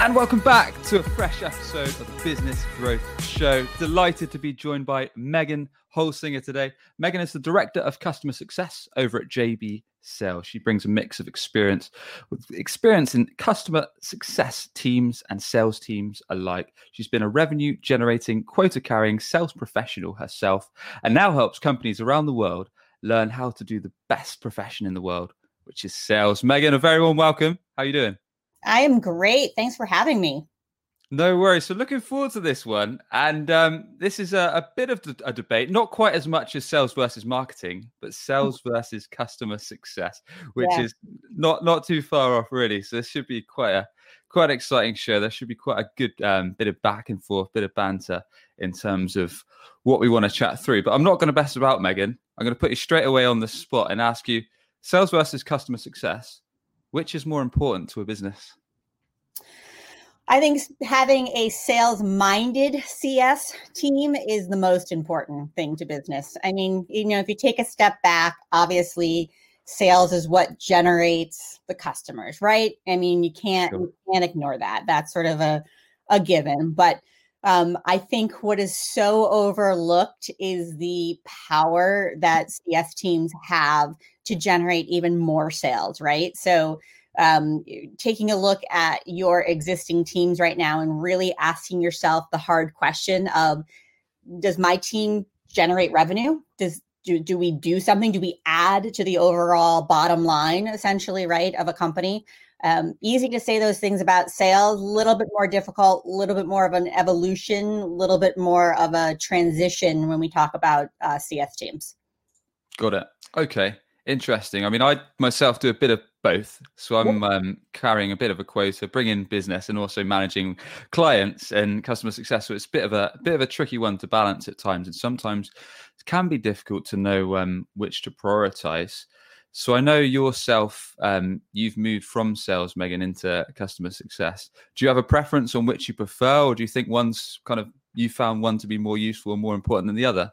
And welcome back to a fresh episode of the Business Growth Show. Delighted to be joined by Megan Holsinger today. Megan is the Director of Customer Success over at JB Sales. She brings a mix of experience with experience in customer success teams and sales teams alike. She's been a revenue generating, quota carrying sales professional herself and now helps companies around the world learn how to do the best profession in the world, which is sales. Megan, a very warm welcome. How are you doing? I am great. Thanks for having me. No worries. So looking forward to this one, and um, this is a, a bit of a debate, not quite as much as sales versus marketing, but sales versus customer success, which yeah. is not not too far off, really. So this should be quite a quite an exciting show. There should be quite a good um, bit of back and forth, bit of banter in terms of what we want to chat through. But I'm not going to mess about, Megan. I'm going to put you straight away on the spot and ask you: sales versus customer success. Which is more important to a business? I think having a sales minded CS team is the most important thing to business. I mean, you know, if you take a step back, obviously sales is what generates the customers, right? I mean, you can't sure. you can't ignore that. That's sort of a a given, but um, I think what is so overlooked is the power that CS teams have to generate even more sales, right? So, um, taking a look at your existing teams right now and really asking yourself the hard question of does my team generate revenue? Does do, do we do something? Do we add to the overall bottom line, essentially, right, of a company? Um, easy to say those things about sales, a little bit more difficult, a little bit more of an evolution, a little bit more of a transition when we talk about uh, CS teams. Got it. Okay. Interesting. I mean, I myself do a bit of both. So I'm um, carrying a bit of a quota, bringing business and also managing clients and customer success. So it's a bit of a, a bit of a tricky one to balance at times, and sometimes it can be difficult to know um, which to prioritize. So I know yourself, um, you've moved from sales, Megan, into customer success. Do you have a preference on which you prefer, or do you think one's kind of you found one to be more useful and more important than the other?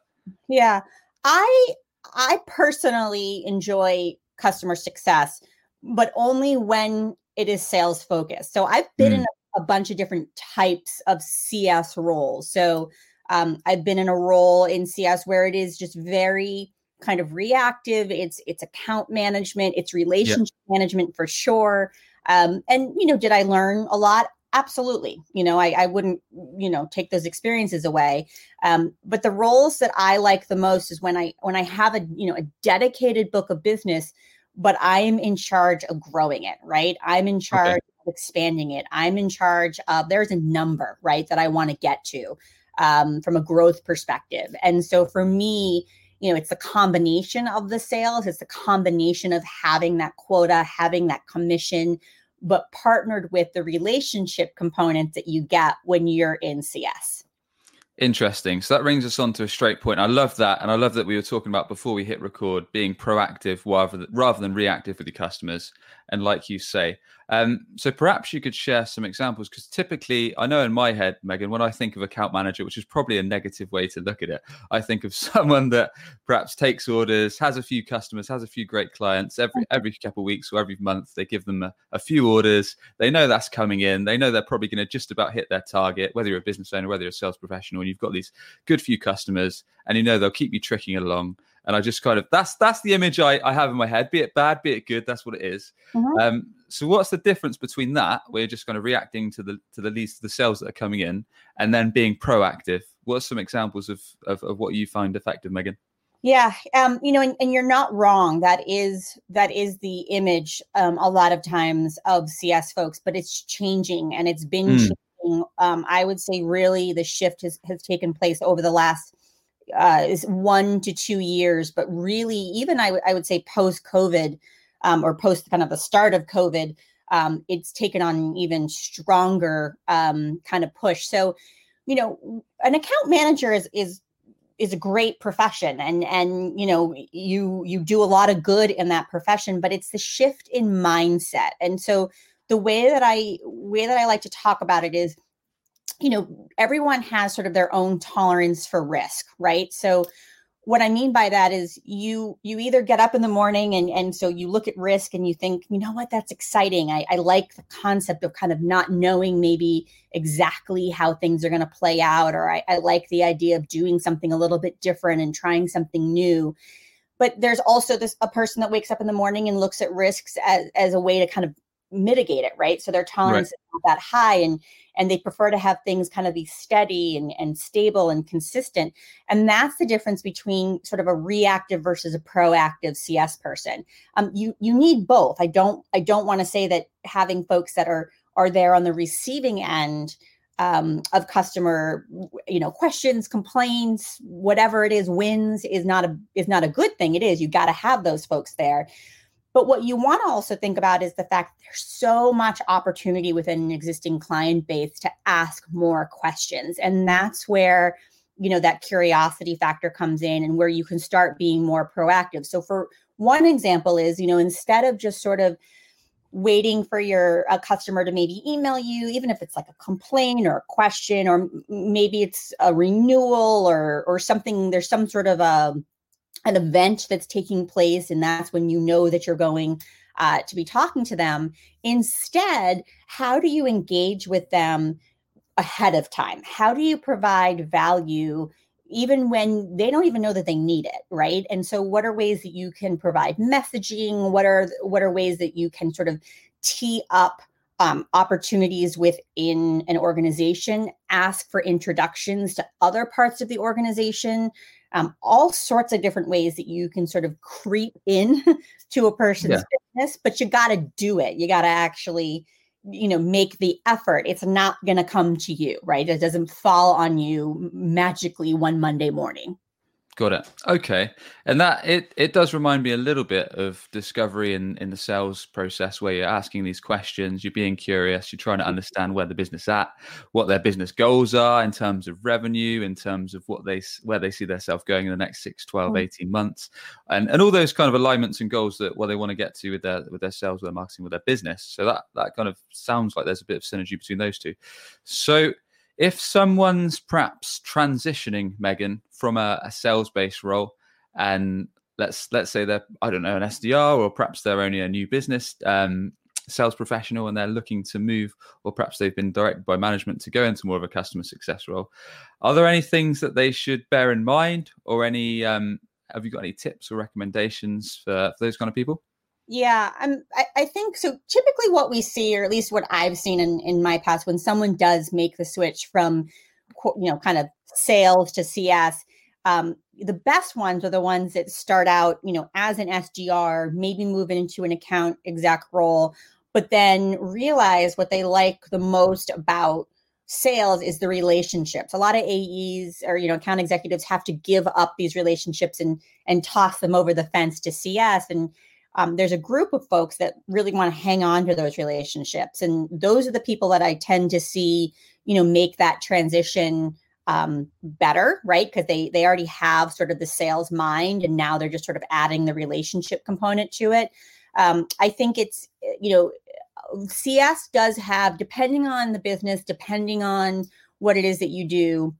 Yeah, I I personally enjoy customer success, but only when it is sales focused. So I've been mm. in a, a, bunch of different types of CS roles. So um, I've been in a role in CS where it is just very kind of reactive it's it's account management it's relationship yep. management for sure um, and you know did i learn a lot absolutely you know I, I wouldn't you know take those experiences away um, but the roles that i like the most is when i when i have a you know a dedicated book of business but i'm in charge of growing it right i'm in charge okay. of expanding it i'm in charge of there's a number right that i want to get to um, from a growth perspective and so for me you know it's the combination of the sales it's the combination of having that quota having that commission but partnered with the relationship component that you get when you're in cs Interesting. So that brings us on to a straight point. I love that, and I love that we were talking about before we hit record, being proactive rather than, rather than reactive with your customers. And like you say, um, so perhaps you could share some examples because typically, I know in my head, Megan, when I think of account manager, which is probably a negative way to look at it, I think of someone that perhaps takes orders, has a few customers, has a few great clients every mm-hmm. every couple of weeks or every month. They give them a, a few orders. They know that's coming in. They know they're probably going to just about hit their target, whether you're a business owner, whether you're a sales professional, and you've got these good few customers, and you know they'll keep you tricking along and I just kind of that's that's the image I, I have in my head. Be it bad, be it good, that's what it is. Mm-hmm. Um, so what's the difference between that, you're just kind of reacting to the to the leads, to the sales that are coming in, and then being proactive? What are some examples of of, of what you find effective, Megan? Yeah, um, you know, and, and, you're not wrong. That is that is the image um, a lot of times of CS folks, but it's changing and it's been mm. changing. Um, I would say really the shift has has taken place over the last uh, is one to two years, but really, even I, w- I would say post COVID um, or post kind of the start of COVID, um, it's taken on an even stronger um, kind of push. So, you know, an account manager is is is a great profession and and you know you you do a lot of good in that profession but it's the shift in mindset and so the way that i way that i like to talk about it is you know everyone has sort of their own tolerance for risk right so what I mean by that is you you either get up in the morning and and so you look at risk and you think, you know what, that's exciting. I, I like the concept of kind of not knowing maybe exactly how things are going to play out, or I, I like the idea of doing something a little bit different and trying something new. But there's also this a person that wakes up in the morning and looks at risks as, as a way to kind of mitigate it, right? So their tolerance right. is not that high and and they prefer to have things kind of be steady and, and stable and consistent. And that's the difference between sort of a reactive versus a proactive CS person. Um, you you need both. I don't I don't want to say that having folks that are are there on the receiving end um, of customer you know questions complaints whatever it is wins is not a is not a good thing it is you got to have those folks there but what you want to also think about is the fact there's so much opportunity within an existing client base to ask more questions. And that's where, you know, that curiosity factor comes in and where you can start being more proactive. So for one example is, you know, instead of just sort of waiting for your a customer to maybe email you even if it's like a complaint or a question or maybe it's a renewal or or something there's some sort of a an event that's taking place and that's when you know that you're going uh, to be talking to them. Instead how do you engage with them ahead of time? How do you provide value even when they don't even know that they need it right? And so what are ways that you can provide messaging? What are what are ways that you can sort of tee up um, opportunities within an organization? Ask for introductions to other parts of the organization um, all sorts of different ways that you can sort of creep in to a person's yeah. business, but you got to do it. You got to actually, you know, make the effort. It's not going to come to you, right? It doesn't fall on you magically one Monday morning. Got it. Okay, and that it it does remind me a little bit of discovery in in the sales process, where you're asking these questions, you're being curious, you're trying to understand where the business at, what their business goals are in terms of revenue, in terms of what they where they see themselves going in the next 6, 12, mm. 18 months, and and all those kind of alignments and goals that what they want to get to with their with their sales, with their marketing, with their business. So that that kind of sounds like there's a bit of synergy between those two. So if someone's perhaps transitioning Megan from a, a sales based role and let's let's say they're I don't know an SDR or perhaps they're only a new business um, sales professional and they're looking to move or perhaps they've been directed by management to go into more of a customer success role are there any things that they should bear in mind or any um, have you got any tips or recommendations for, for those kind of people yeah, I'm. I, I, think so. Typically, what we see, or at least what I've seen in in my past, when someone does make the switch from, you know, kind of sales to CS, um, the best ones are the ones that start out, you know, as an SDR, maybe move into an account exec role, but then realize what they like the most about sales is the relationships. A lot of AEs or you know account executives have to give up these relationships and and toss them over the fence to CS and um, there's a group of folks that really want to hang on to those relationships and those are the people that i tend to see you know make that transition um, better right? Because they they already have sort of the sales mind and now they're just sort of adding the relationship component to it. Um, i think it's you know cs does have depending on the business depending on what it is that you do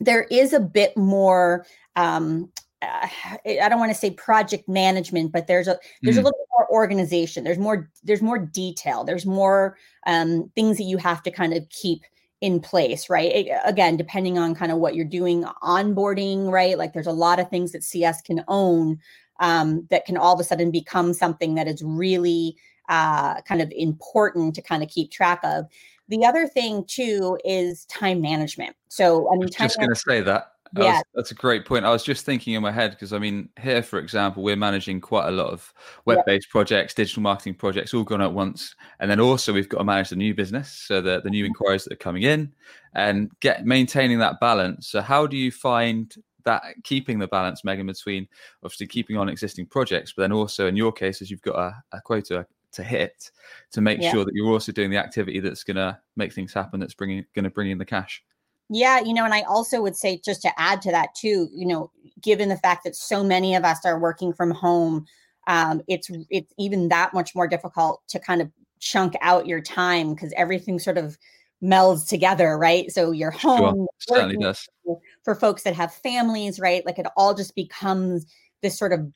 there is a bit more um, I don't want to say project management, but there's a there's mm. a little more organization. There's more there's more detail. There's more um, things that you have to kind of keep in place, right? It, again, depending on kind of what you're doing, onboarding, right? Like there's a lot of things that CS can own um, that can all of a sudden become something that is really uh, kind of important to kind of keep track of. The other thing too is time management. So I mean, time just going to say that yeah. Was, that's a great point. I was just thinking in my head because I mean, here, for example, we're managing quite a lot of web based yeah. projects, digital marketing projects, all going at once. And then also, we've got to manage the new business. So, the, the new mm-hmm. inquiries that are coming in and get maintaining that balance. So, how do you find that keeping the balance, Megan, between obviously keeping on existing projects, but then also in your cases, you've got a, a quota to hit to make yeah. sure that you're also doing the activity that's going to make things happen that's bringing going to bring in the cash yeah you know and i also would say just to add to that too you know given the fact that so many of us are working from home um, it's it's even that much more difficult to kind of chunk out your time because everything sort of melds together, right? So your home sure. certainly does. For folks that have families, right? Like it all just becomes this sort of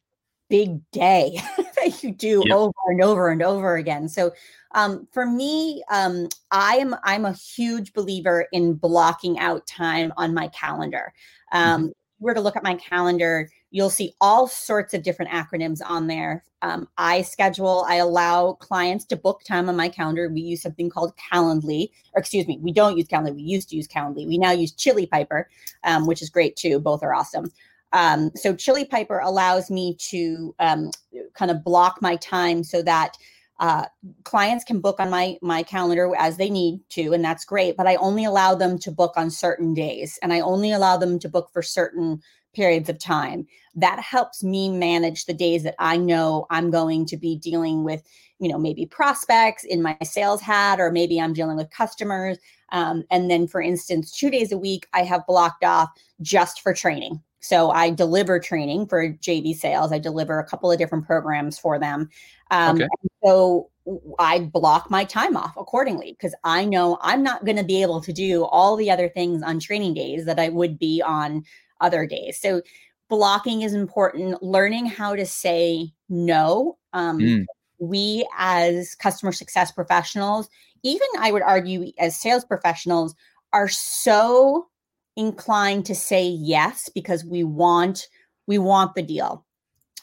big day you do yep. over and over and over again. So um, for me, um, I am I'm a huge believer in blocking out time on my calendar. Um, mm-hmm. If you were to look at my calendar, You'll see all sorts of different acronyms on there. Um, I schedule, I allow clients to book time on my calendar. We use something called Calendly, or excuse me, we don't use Calendly. We used to use Calendly. We now use Chili Piper, um, which is great too. Both are awesome. Um, so Chili Piper allows me to um, kind of block my time so that uh, clients can book on my my calendar as they need to and that's great but i only allow them to book on certain days and i only allow them to book for certain periods of time. That helps me manage the days that I know I'm going to be dealing with, you know, maybe prospects in my sales hat, or maybe I'm dealing with customers. Um, and then, for instance, two days a week, I have blocked off just for training. So I deliver training for JB Sales. I deliver a couple of different programs for them. Um, okay. So I block my time off accordingly because I know I'm not going to be able to do all the other things on training days that I would be on other days. So blocking is important. Learning how to say no. Um, mm. We, as customer success professionals, even I would argue as sales professionals, are so inclined to say yes because we want we want the deal.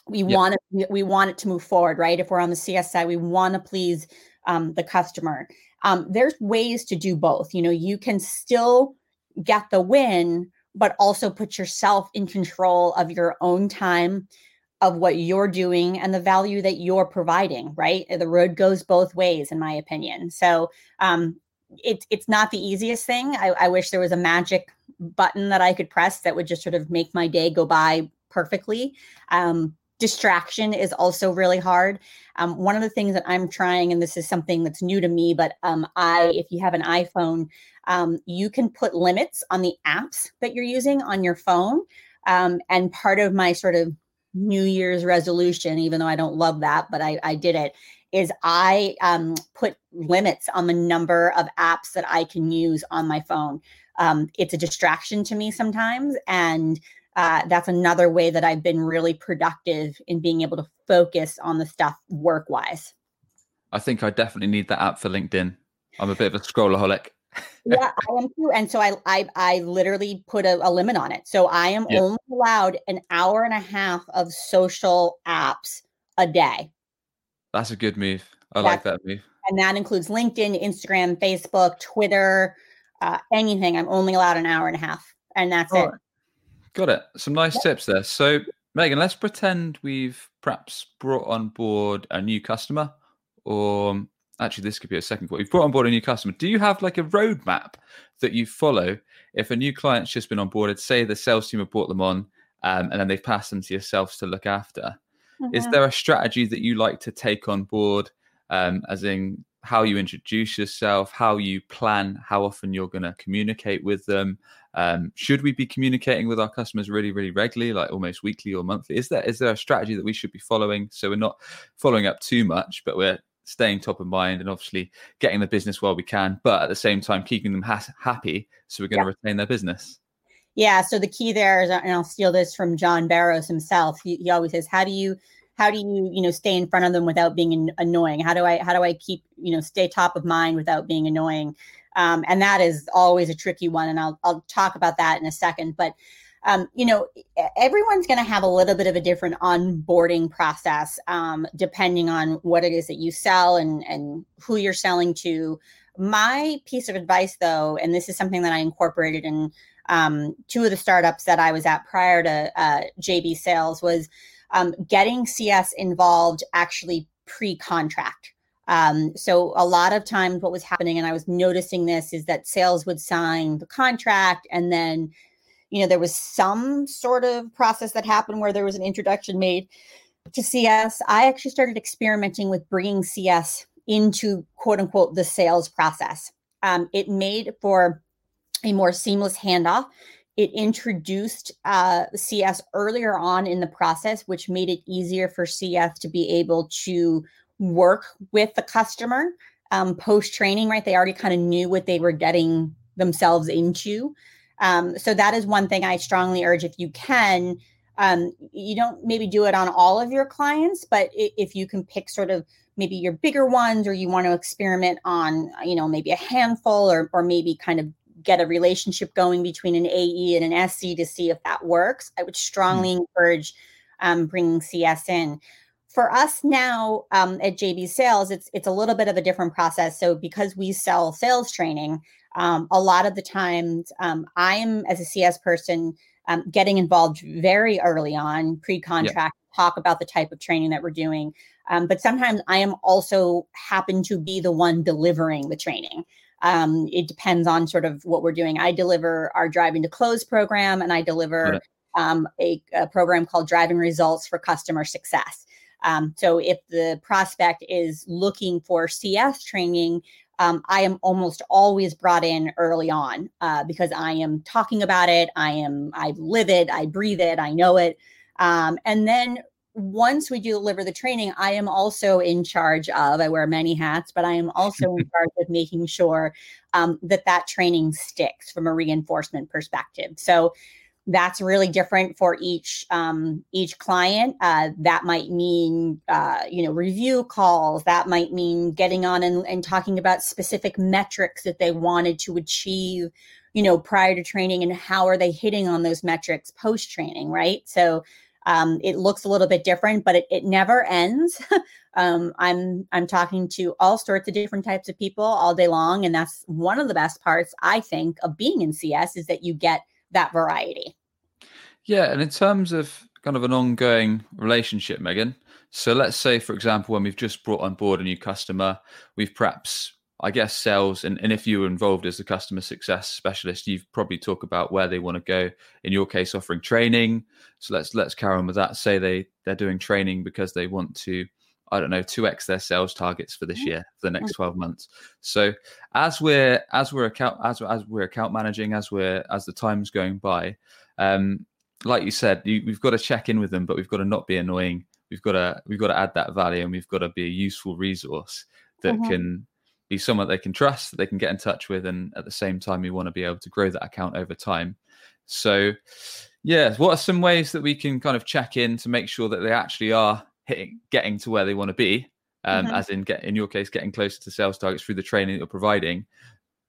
We yep. want it. We want it to move forward, right? If we're on the CS side, we want to please um, the customer. Um, there's ways to do both. You know, you can still get the win but also put yourself in control of your own time of what you're doing and the value that you're providing right the road goes both ways in my opinion so um it, it's not the easiest thing I, I wish there was a magic button that i could press that would just sort of make my day go by perfectly um distraction is also really hard. Um, one of the things that I'm trying, and this is something that's new to me, but um, I, if you have an iPhone, um, you can put limits on the apps that you're using on your phone. Um, and part of my sort of New Year's resolution, even though I don't love that, but I, I did it, is I um, put limits on the number of apps that I can use on my phone. Um, it's a distraction to me sometimes. And uh, that's another way that I've been really productive in being able to focus on the stuff work wise. I think I definitely need that app for LinkedIn. I'm a bit of a scrollaholic yeah, I am too. And so I I I literally put a, a limit on it. So I am yep. only allowed an hour and a half of social apps a day. That's a good move. I That's, like that move. And that includes LinkedIn, Instagram, Facebook, Twitter, uh, anything. I'm only allowed an hour and a half, and that's it. Got it. Some nice yep. tips there. So Megan, let's pretend we've perhaps brought on board a new customer or actually this could be a second point. You've brought on board a new customer. Do you have like a roadmap that you follow if a new client's just been onboarded? Say the sales team have brought them on, um, and then they've passed them to yourselves to look after. Mm-hmm. Is there a strategy that you like to take on board, um, as in how you introduce yourself, how you plan, how often you're going to communicate with them? Um, should we be communicating with our customers really, really regularly, like almost weekly or monthly? Is there is there a strategy that we should be following so we're not following up too much, but we're staying top of mind and obviously getting the business while we can, but at the same time keeping them ha- happy so we're going to yeah. retain their business. Yeah. So the key there is, and I'll steal this from John Barrows himself. He, he always says, "How do you, how do you, you know, stay in front of them without being annoying? How do I, how do I keep, you know, stay top of mind without being annoying?" Um, and that is always a tricky one, and I'll I'll talk about that in a second. But um, you know, everyone's going to have a little bit of a different onboarding process um, depending on what it is that you sell and, and who you're selling to. My piece of advice, though, and this is something that I incorporated in um, two of the startups that I was at prior to uh, JB Sales, was um, getting CS involved actually pre contract. Um, so a lot of times, what was happening, and I was noticing this, is that sales would sign the contract and then you know there was some sort of process that happened where there was an introduction made to CS, I actually started experimenting with bringing CS into quote unquote the sales process. Um, it made for a more seamless handoff. It introduced uh, CS earlier on in the process, which made it easier for CS to be able to work with the customer um, post training, right? They already kind of knew what they were getting themselves into. Um, so that is one thing I strongly urge if you can. Um, you don't maybe do it on all of your clients, but if you can pick sort of maybe your bigger ones or you want to experiment on, you know, maybe a handful or, or maybe kind of get a relationship going between an AE and an SC to see if that works, I would strongly mm-hmm. encourage um, bringing CS in. For us now um, at JB Sales, it's it's a little bit of a different process. So because we sell sales training, um, a lot of the times um, I'm as a CS person um, getting involved very early on, pre-contract, talk about the type of training that we're doing. Um, but sometimes I am also happen to be the one delivering the training. Um, it depends on sort of what we're doing. I deliver our driving to close program, and I deliver um, a, a, program called Driving Results for Customer Success. Um, so if the prospect is looking for CS training, um, I am almost always brought in early on uh, because I am talking about it. I am I live it. I breathe it. I know it. Um, and then once we do deliver the training, I am also in charge of, I wear many hats, but I am also in charge of making sure um, that that training sticks from a reinforcement perspective. So that's really different for each um, each client. Uh, that might mean uh, you know review calls. That might mean getting on and, and talking about specific metrics that they wanted to achieve you know prior to training and how are they hitting on those metrics post training right so um, it looks a little bit different, but it, it never ends. um, I'm I'm talking to all sorts of different types of people all day long, and that's one of the best parts I think of being in CS is that you get that variety. Yeah, and in terms of kind of an ongoing relationship, Megan. So let's say, for example, when we've just brought on board a new customer, we've perhaps I guess sales and, and if you were involved as a customer success specialist, you've probably talk about where they want to go. In your case, offering training. So let's let's carry on with that. Say they they're doing training because they want to, I don't know, two x their sales targets for this mm-hmm. year for the next twelve months. So as we're as we're account as as we're account managing, as we're as the time's going by, um, like you said, you, we've got to check in with them, but we've got to not be annoying. We've got to we've got to add that value, and we've got to be a useful resource that mm-hmm. can be someone they can trust, that they can get in touch with, and at the same time, you want to be able to grow that account over time. So, yeah, what are some ways that we can kind of check in to make sure that they actually are hitting, getting to where they want to be, um, mm-hmm. as in get in your case, getting closer to sales targets through the training that you're providing,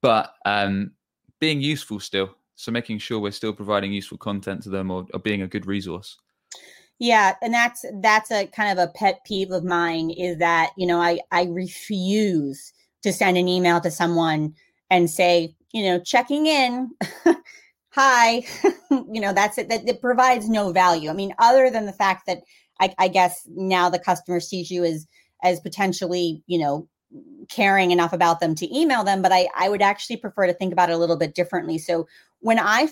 but um, being useful still. So making sure we're still providing useful content to them or, or being a good resource. Yeah, and that's that's a kind of a pet peeve of mine is that you know I I refuse to send an email to someone and say, you know, checking in. Hi, you know, that's it. That it provides no value. I mean, other than the fact that I, I guess now the customer sees you as as potentially, you know, caring enough about them to email them, but I, I would actually prefer to think about it a little bit differently. So when I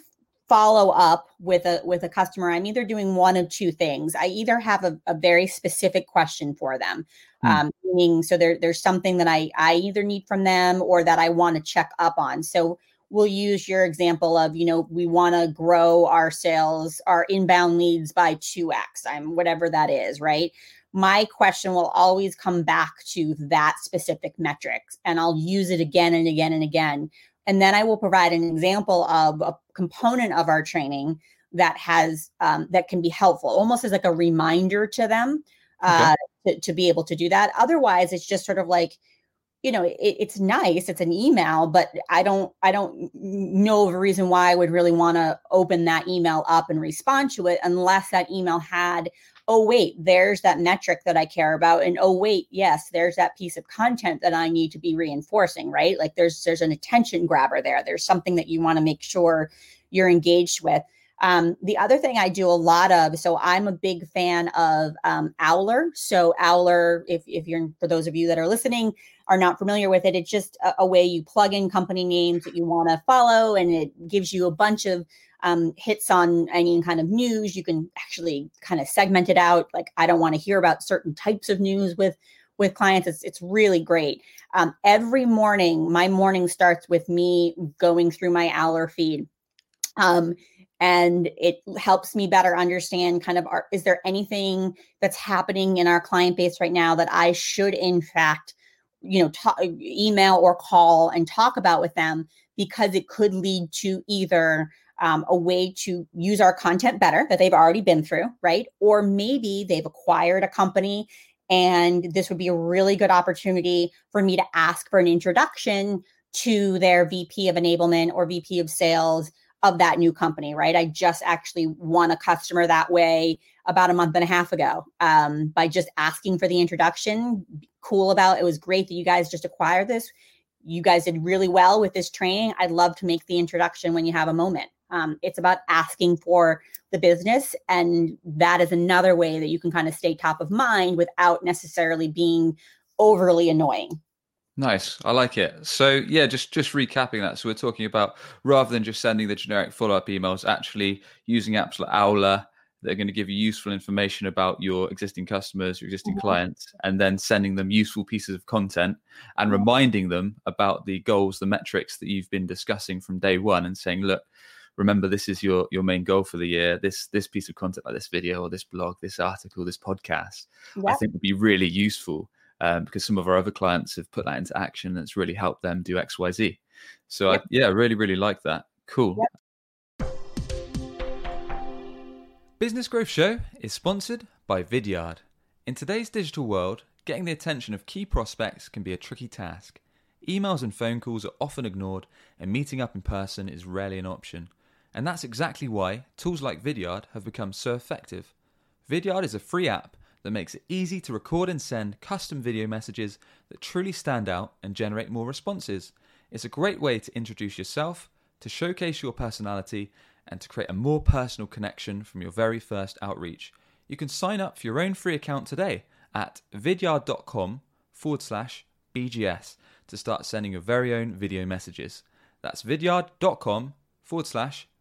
follow up with a with a customer i'm either doing one of two things. I either have a, a very specific question for them mm. um, meaning so there, there's something that i i either need from them or that i want to check up on. So we'll use your example of you know we want to grow our sales our inbound leads by 2x i'm whatever that is right? My question will always come back to that specific metrics and i'll use it again and again and again and then I will provide an example of a component of our training that has um, that can be helpful, almost as like a reminder to them uh, okay. to, to be able to do that. Otherwise, it's just sort of like, you know, it, it's nice. It's an email, but I don't I don't know of a reason why I would really want to open that email up and respond to it unless that email had oh wait there's that metric that i care about and oh wait yes there's that piece of content that i need to be reinforcing right? Like there's there's an attention grabber there. There's something that you want to make sure you're engaged with. Um, the other thing I do a lot of, so I'm a big fan of um, Owler. So Owler, if, if you're for those of you that are listening, are not familiar with it, it's just a, a way you plug in company names that you want to follow, and it gives you a bunch of um, hits on any kind of news. You can actually kind of segment it out. Like, I don't want to hear about certain types of news with with clients. It's it's really great. Um, every morning, my morning starts with me going through my Owler feed. Um, and it helps me better understand kind of our, is there anything that's happening in our client base right now that I should in fact you know email or call and talk about with them because it could lead to either um, a way to use our content better that they've already been through right or maybe they've acquired a company and this would be a really good opportunity for me to ask for an introduction to their VP of enablement or VP of sales of that new company, right? I just actually won a customer that way about a month and a half ago um, by just asking for the introduction. Cool about it was great that you guys just acquired this. You guys did really well with this training. I'd love to make the introduction when you have a moment. Um, it's about asking for the business. And that is another way that you can kind of stay top of mind without necessarily being overly annoying. Nice. I like it. So yeah, just just recapping that. So we're talking about rather than just sending the generic follow-up emails, actually using apps like Owler that are going to give you useful information about your existing customers, your existing mm-hmm. clients, and then sending them useful pieces of content and reminding them about the goals, the metrics that you've been discussing from day one and saying, look, remember this is your your main goal for the year this this piece of content like this video or this blog this article this podcast yep. i think would be really useful um, because some of our other clients have put that into action and it's really helped them do xyz so yep. I, yeah really really like that cool yep. business growth show is sponsored by vidyard in today's digital world getting the attention of key prospects can be a tricky task Emails and phone calls are often ignored, and meeting up in person is rarely an option. And that's exactly why tools like Vidyard have become so effective. Vidyard is a free app that makes it easy to record and send custom video messages that truly stand out and generate more responses. It's a great way to introduce yourself, to showcase your personality, and to create a more personal connection from your very first outreach. You can sign up for your own free account today at vidyard.com forward slash BGS to start sending your very own video messages. That's vidyard.com forward slash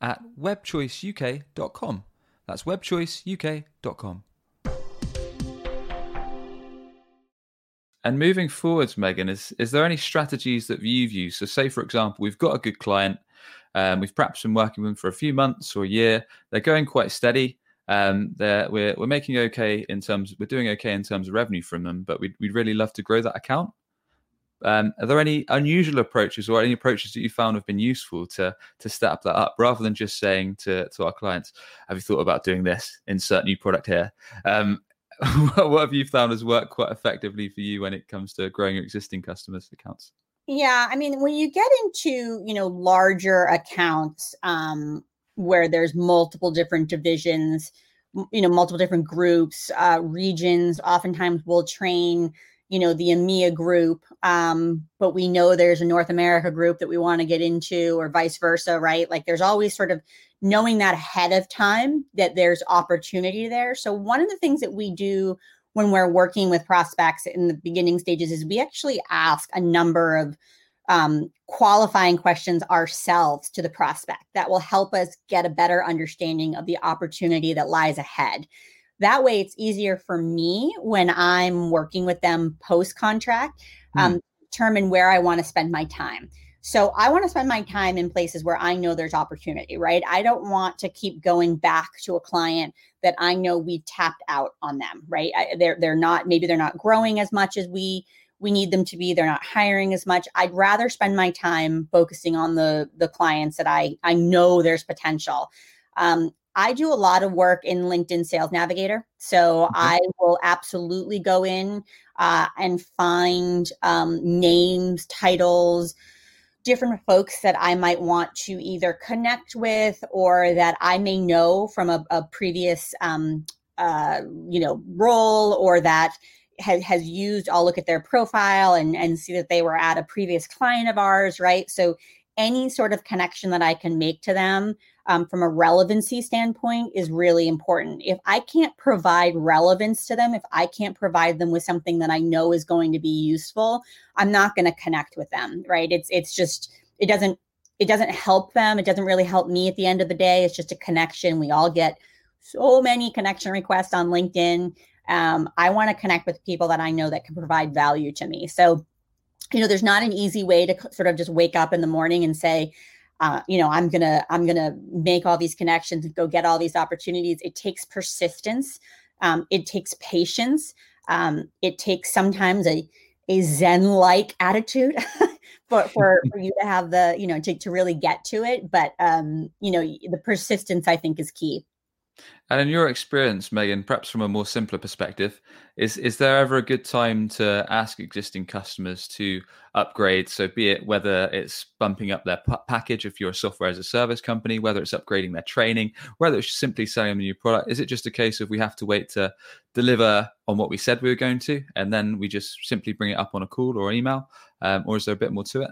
at webchoiceuk.com. That's webchoiceuk.com. And moving forwards, Megan, is, is there any strategies that you've used? So, say, for example, we've got a good client, um, we've perhaps been working with them for a few months or a year, they're going quite steady. Um, they're, we're, we're making okay in terms, we're doing okay in terms of revenue from them, but we'd, we'd really love to grow that account. Um, are there any unusual approaches or any approaches that you found have been useful to to step that up rather than just saying to, to our clients, have you thought about doing this? Insert new product here. Um, what have you found has worked quite effectively for you when it comes to growing your existing customers' accounts? Yeah, I mean, when you get into you know larger accounts um, where there's multiple different divisions, you know, multiple different groups, uh, regions, oftentimes we'll train you know the EMEA group, um, but we know there's a North America group that we want to get into, or vice versa, right? Like there's always sort of knowing that ahead of time that there's opportunity there. So one of the things that we do when we're working with prospects in the beginning stages is we actually ask a number of um, qualifying questions ourselves to the prospect that will help us get a better understanding of the opportunity that lies ahead. That way, it's easier for me when I'm working with them post contract, mm. um, determine where I want to spend my time. So I want to spend my time in places where I know there's opportunity, right? I don't want to keep going back to a client that I know we tapped out on them, right? I, they're they're not maybe they're not growing as much as we we need them to be. They're not hiring as much. I'd rather spend my time focusing on the the clients that I I know there's potential. Um, I do a lot of work in LinkedIn Sales Navigator. So mm-hmm. I will absolutely go in uh, and find um, names, titles, different folks that I might want to either connect with or that I may know from a, a previous, um, uh, you know, role or that has, has used. I'll look at their profile and, and see that they were at a previous client of ours, right? So any sort of connection that I can make to them um, from a relevancy standpoint is really important. If I can't provide relevance to them, if I can't provide them with something that I know is going to be useful, I'm not going to connect with them, right? It's it's just it doesn't it doesn't help them. It doesn't really help me at the end of the day. It's just a connection. We all get so many connection requests on LinkedIn. Um, I want to connect with people that I know that can provide value to me. So, you know, there's not an easy way to sort of just wake up in the morning and say, uh, you know i'm gonna i'm gonna make all these connections and go get all these opportunities. It takes persistence. Um, it takes patience. Um, it takes sometimes a a zen like attitude for, for for you to have the you know to, to really get to it. But um you know the persistence i think is key and in your experience, Megan, perhaps from a more simpler perspective, is is there ever a good time to ask existing customers to upgrade? So, be it whether it's bumping up their p- package if you're a software as a service company, whether it's upgrading their training, whether it's simply selling a new product. Is it just a case of we have to wait to deliver on what we said we were going to, and then we just simply bring it up on a call or email, um, or is there a bit more to it?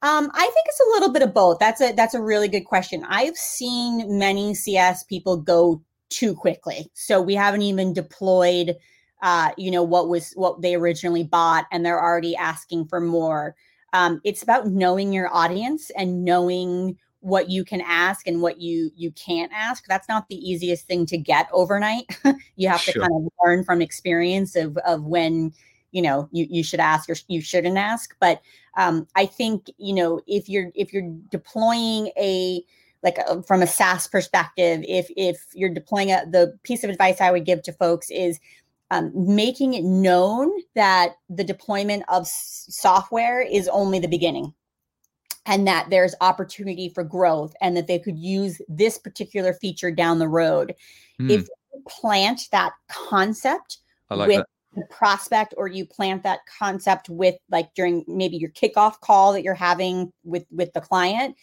Um, I think it's a little bit of both. That's a that's a really good question. I've seen many CS people go too quickly. So we haven't even deployed uh, you know, what was what they originally bought and they're already asking for more. Um, it's about knowing your audience and knowing what you can ask and what you you can't ask that's not the easiest thing to get overnight you have sure. to kind of learn from experience of of when you know you, you should ask or you shouldn't ask but um, i think you know if you're if you're deploying a like a, uh, from a SaaS perspective, if if you're deploying a, the piece of advice I would give to folks is um, making it known that the deployment of s- software is only the beginning and that there's opportunity for growth and that they could use this particular feature down the road. Mm. If you plant that concept like with that. Prospect or you plant that concept with like during maybe your kickoff call that you're having with with the client,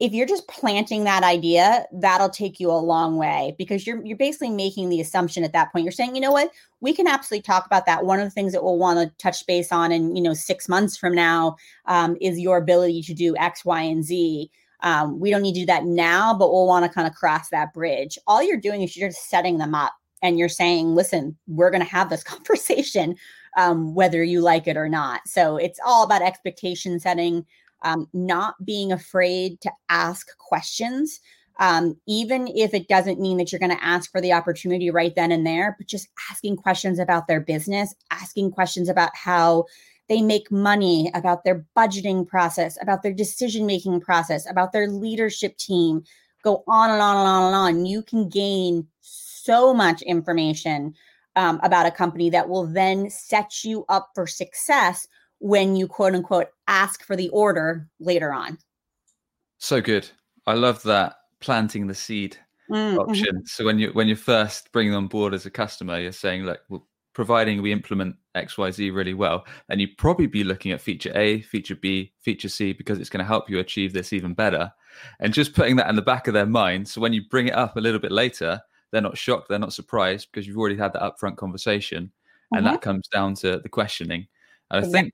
if you're just planting that idea, that'll take you a long way because you're you're basically making the assumption at that point. You're saying, you know what, we can absolutely talk about that. One of the things that we'll want to touch base on, in you know, six months from now, um, is your ability to do X, Y, and Z. Um, we don't need to do that now, but we'll want to kind of cross that bridge. All you're doing is you're just setting them up, and you're saying, listen, we're going to have this conversation, um, whether you like it or not. So it's all about expectation setting um, not being afraid to ask questions, um, even if it doesn't mean that you're going to ask for the opportunity right then and there, but just asking questions about their business, asking questions about how they make money, about their budgeting process, about their decision making process, about their leadership team. Go on and on and on and on. You can gain so much information um, about a company that will then set you up for success when you quote unquote ask for the order later on. So good. I love that planting the seed mm-hmm. option. So when you when you first bring on board as a customer, you're saying, look, well, providing we implement XYZ really well, and you probably be looking at feature A, feature B, feature C because it's going to help you achieve this even better. And just putting that in the back of their mind. So when you bring it up a little bit later, they're not shocked, they're not surprised because you've already had that upfront conversation. And mm-hmm. that comes down to the questioning. And I think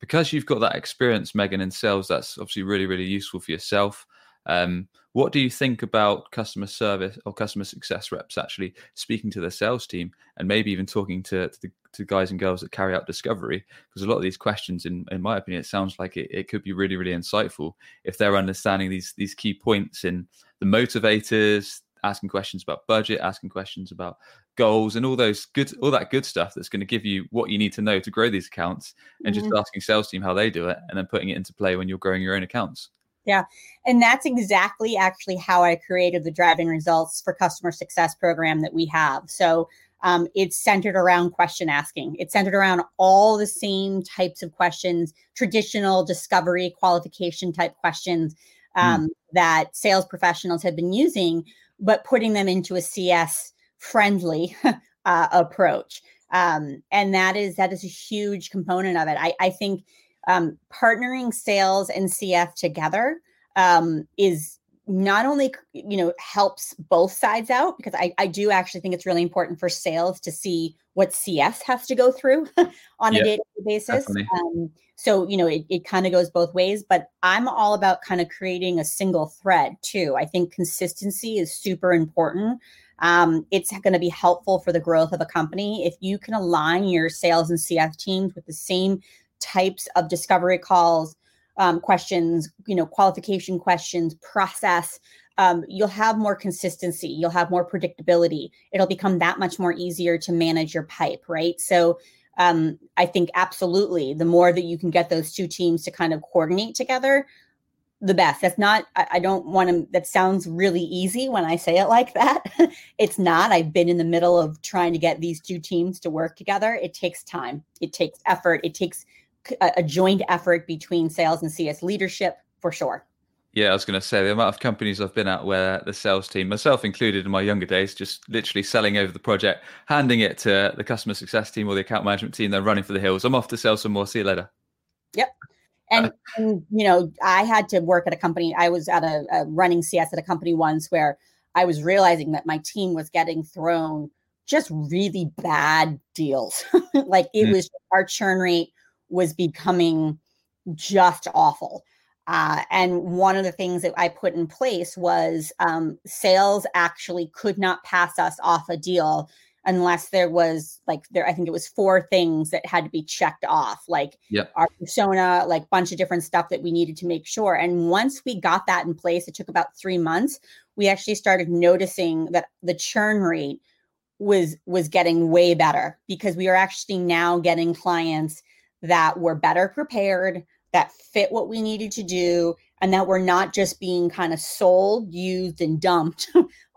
because you've got that experience, Megan, in sales, that's obviously really, really useful for yourself. Um, what do you think about customer service or customer success reps actually speaking to their sales team and maybe even talking to, to the to guys and girls that carry out discovery? Because a lot of these questions, in, in my opinion, it sounds like it, it could be really, really insightful if they're understanding these these key points in the motivators, asking questions about budget, asking questions about goals and all those good all that good stuff that's going to give you what you need to know to grow these accounts and mm-hmm. just asking sales team how they do it and then putting it into play when you're growing your own accounts yeah and that's exactly actually how i created the driving results for customer success program that we have so um, it's centered around question asking it's centered around all the same types of questions traditional discovery qualification type questions um, mm. that sales professionals have been using, but putting them into a CS friendly uh, approach. Um, and that is that is a huge component of it. I, I think um, partnering sales and CF together um, is not only you know helps both sides out because I, I do actually think it's really important for sales to see what CS has to go through on yep, a day-to-day basis. Um, so you know it, it kind of goes both ways, but I'm all about kind of creating a single thread too. I think consistency is super important. Um, it's going to be helpful for the growth of a company if you can align your sales and cs teams with the same types of discovery calls um, questions, you know, qualification questions, process, um, you'll have more consistency, you'll have more predictability. It'll become that much more easier to manage your pipe, right? So um, I think absolutely the more that you can get those two teams to kind of coordinate together, the best. That's not, I, I don't want to, that sounds really easy when I say it like that. it's not. I've been in the middle of trying to get these two teams to work together. It takes time, it takes effort, it takes a, joint effort between sales and CS leadership for sure. Yeah, I was going to say the amount of companies I've been at where the sales team, myself included in my younger days, just literally selling over the project, handing it to the customer success team or the account management team, they're running for the hills. I'm off to sell some more. See you later. Yep. And, uh, and you know, I had to work at a company. I was at a, a running CS at a company once where I was realizing that my team was getting thrown just really bad deals. like it mm. was our churn rate was becoming just awful. Uh, and one of the things that I put in place was um, sales actually could not pass us off a deal unless there was like there. I think it was four things that had to be checked off, like yep. our persona, like bunch of different stuff that we needed to make sure. And once we got that in place, it took about three months. We actually started noticing that the churn rate was was getting way better because we are actually now getting clients that were better prepared, that fit what we needed to do, and that we're not just being kind of sold, used, and dumped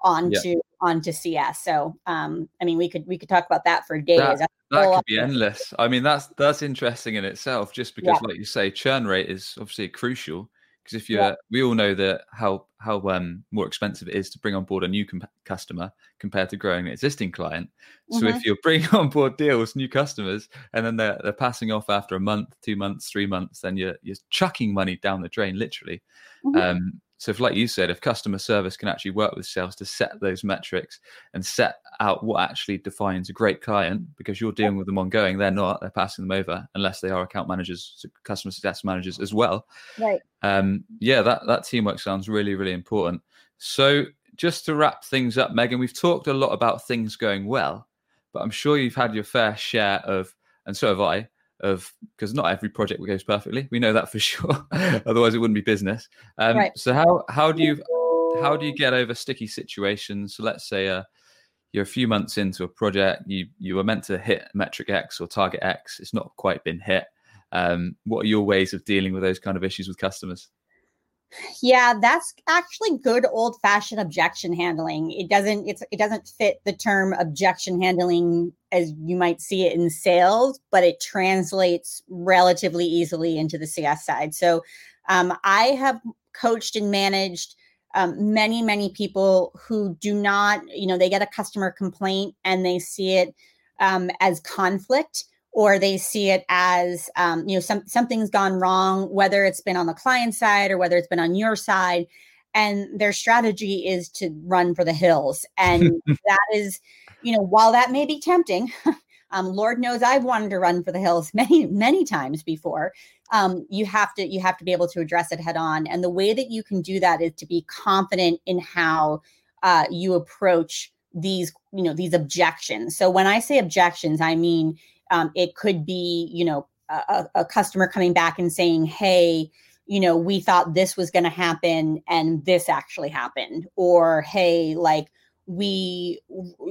onto yeah. onto CS. So, um, I mean, we could we could talk about that for days. That, that could be endless. I mean, that's that's interesting in itself, just because, yeah. like you say, churn rate is obviously crucial. Because if you're, yeah. we all know that how how um, more expensive it is to bring on board a new com- customer compared to growing an existing client. So mm-hmm. if you're bringing on board deals, new customers, and then they're they're passing off after a month, two months, three months, then you're you're chucking money down the drain, literally. Mm-hmm. Um, so, if, like you said, if customer service can actually work with sales to set those metrics and set out what actually defines a great client, because you're dealing with them ongoing, they're not, they're passing them over unless they are account managers, customer success managers as well. Right. Um, yeah, that, that teamwork sounds really, really important. So, just to wrap things up, Megan, we've talked a lot about things going well, but I'm sure you've had your fair share of, and so have I, of because not every project goes perfectly. We know that for sure. Otherwise, it wouldn't be business. Um, right. So how how do you how do you get over sticky situations? So let's say uh, you're a few months into a project, you you were meant to hit metric X or target X, it's not quite been hit. Um, what are your ways of dealing with those kind of issues with customers? Yeah, that's actually good old fashioned objection handling. It doesn't it's it doesn't fit the term objection handling as you might see it in sales, but it translates relatively easily into the CS side. So um, I have coached and managed um, many many people who do not you know they get a customer complaint and they see it um, as conflict or they see it as um, you know some something's gone wrong whether it's been on the client side or whether it's been on your side and their strategy is to run for the hills. And that is you know while that may be tempting um, lord knows i've wanted to run for the hills many many times before. Um, you have to you have to be able to address it head on and the way that you can do that is to be confident in how uh, you approach these you know these objections. So when i say objections i mean um, it could be, you know, a, a customer coming back and saying, hey, you know, we thought this was going to happen and this actually happened. Or, hey, like, we,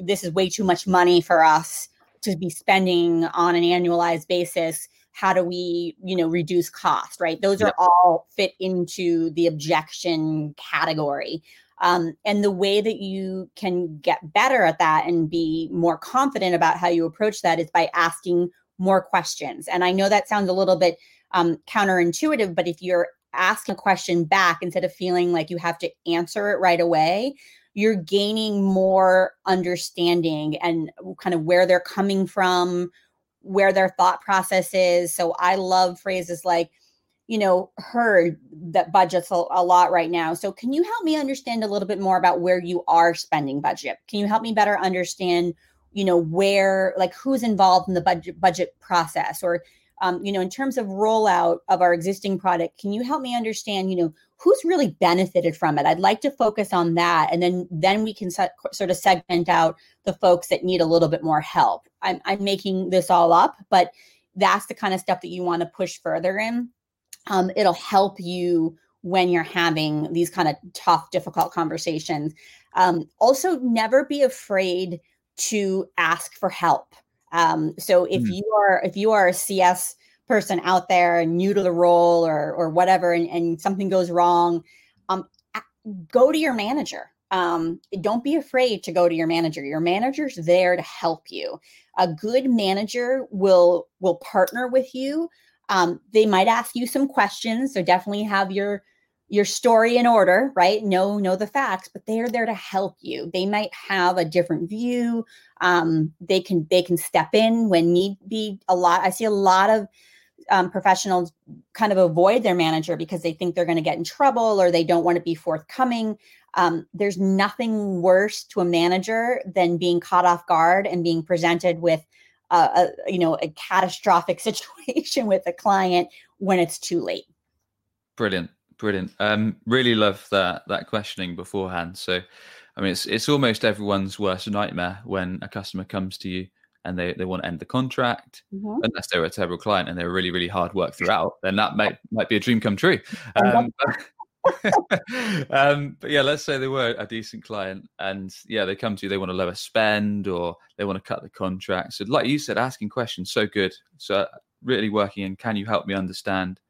this is way too much money for us to be spending on an annualized basis. How do we you know reduce cost? Right? Those are all fit into the objection category um, and the way that you can get better at that and be more confident about how you approach that is by asking more questions. And I know that sounds a little bit um, counterintuitive, but if you're asking a question back instead of feeling like you have to answer it right away you're gaining more understanding and kind of where they're coming from where their thought process is so i love phrases like you know, heard that budgets a, a, lot right now. So, can you help me understand a little bit more about where you are spending budget? Can you help me better understand, you know, where, like, who's involved in the budget budget process, or, um, you know, in terms of rollout of our existing product? Can you help me understand, you know, who's really benefited from it? I'd like to focus on that, and then then we can set, sort of segment out the folks that need a little bit more help. I'm, I'm making this all up, but that's the kind of stuff that you want to push further in um, it'll help you when you're having these kind of tough, difficult conversations. Um, also, never be afraid to ask for help. Um, so if mm. you are if you are a CS person out there and new to the role or or whatever, and, and something goes wrong, um, go to your manager. Um, don't be afraid to go to your manager. Your manager's there to help you. A good manager will will partner with you um, they might ask you some questions, so definitely have your your story in order, right? Know know the facts, but they're there to help you. They might have a different view. Um, they can they can step in when need be. A lot. I see a lot of um, professionals kind of avoid their manager because they think they're going to get in trouble or they don't want to be forthcoming. Um, there's nothing worse to a manager than being caught off guard and being presented with a, you know a catastrophic situation with a client when it's too late. Brilliant brilliant. Um really love that that questioning beforehand. So i mean it's it's almost everyone's worst nightmare when a customer comes to you and they, they want to end the contract. Mm-hmm. unless they're a terrible client and they're really really hard work throughout then that might might be a dream come true. Um, um, but yeah, let's say they were a decent client and yeah, they come to you, they want to lower spend or they want to cut the contract. So, like you said, asking questions so good. So, really working in can you help me understand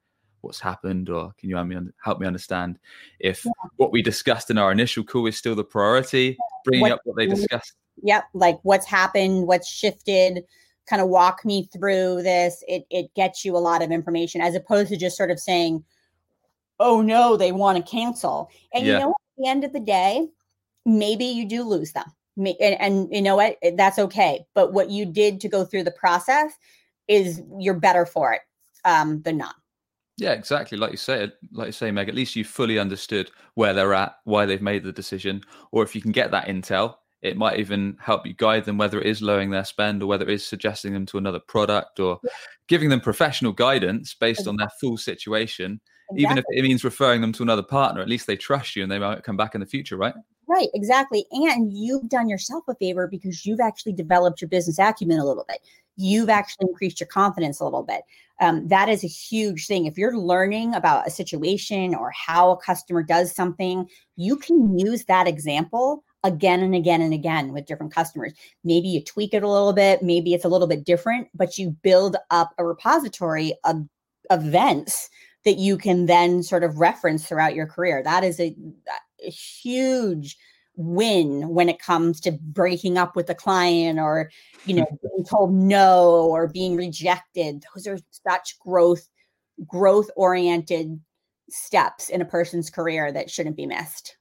what's happened or can you help me, help me understand if yeah. what we discussed in our initial call is still the priority, bringing what, up what they discussed? Yep, like what's happened, what's shifted. Kind of walk me through this. It it gets you a lot of information as opposed to just sort of saying, oh no, they want to cancel. And yeah. you know, at the end of the day, maybe you do lose them. And, and you know what? That's okay. But what you did to go through the process is you're better for it um, than not. Yeah, exactly. Like you say, like you say, Meg. At least you fully understood where they're at, why they've made the decision, or if you can get that intel, it might even help you guide them whether it is lowering their spend or whether it is suggesting them to another product or giving them professional guidance based on their full situation Exactly. Even if it means referring them to another partner, at least they trust you and they might come back in the future, right? Right, exactly. And you've done yourself a favor because you've actually developed your business acumen a little bit. You've actually increased your confidence a little bit. Um, that is a huge thing. If you're learning about a situation or how a customer does something, you can use that example again and again and again with different customers. Maybe you tweak it a little bit, maybe it's a little bit different, but you build up a repository of events that you can then sort of reference throughout your career. That is a, a huge win when it comes to breaking up with a client or you know being told no or being rejected those are such growth growth oriented steps in a person's career that shouldn't be missed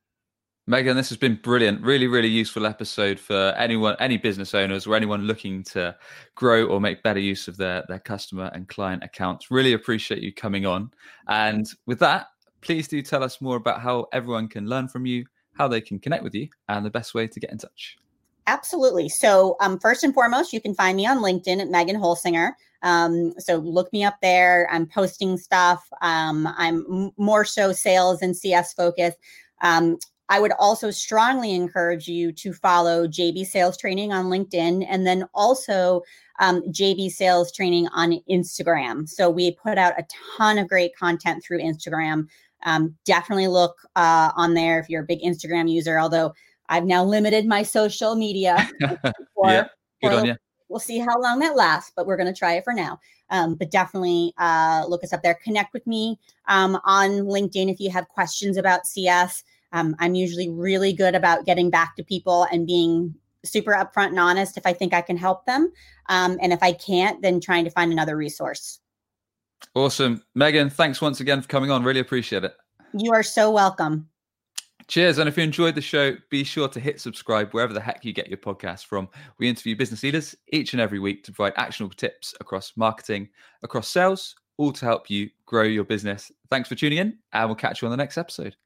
Megan, this has been brilliant. Really, really useful episode for anyone, any business owners or anyone looking to grow or make better use of their, their customer and client accounts. Really appreciate you coming on. And with that, please do tell us more about how everyone can learn from you, how they can connect with you, and the best way to get in touch. Absolutely. So, um, first and foremost, you can find me on LinkedIn at Megan Holsinger. Um, so look me up there. I'm posting stuff. Um, I'm more so sales and CS focused. Um, I would also strongly encourage you to follow JB Sales Training on LinkedIn and then also um, JB Sales Training on Instagram. So we put out a ton of great content through Instagram. Um, definitely look uh, on there if you're a big Instagram user, although I've now limited my social media. For, yeah, good on you. We'll see how long that lasts, but we're going to try it for now. Um, but definitely uh, look us up there. Connect with me um, on LinkedIn if you have questions about CS. Um, I'm usually really good about getting back to people and being super upfront and honest if I think I can help them. Um, and if I can't, then trying to find another resource. Awesome. Megan, thanks once again for coming on. Really appreciate it. You are so welcome. Cheers. And if you enjoyed the show, be sure to hit subscribe wherever the heck you get your podcast from. We interview business leaders each and every week to provide actionable tips across marketing, across sales, all to help you grow your business. Thanks for tuning in, and we'll catch you on the next episode.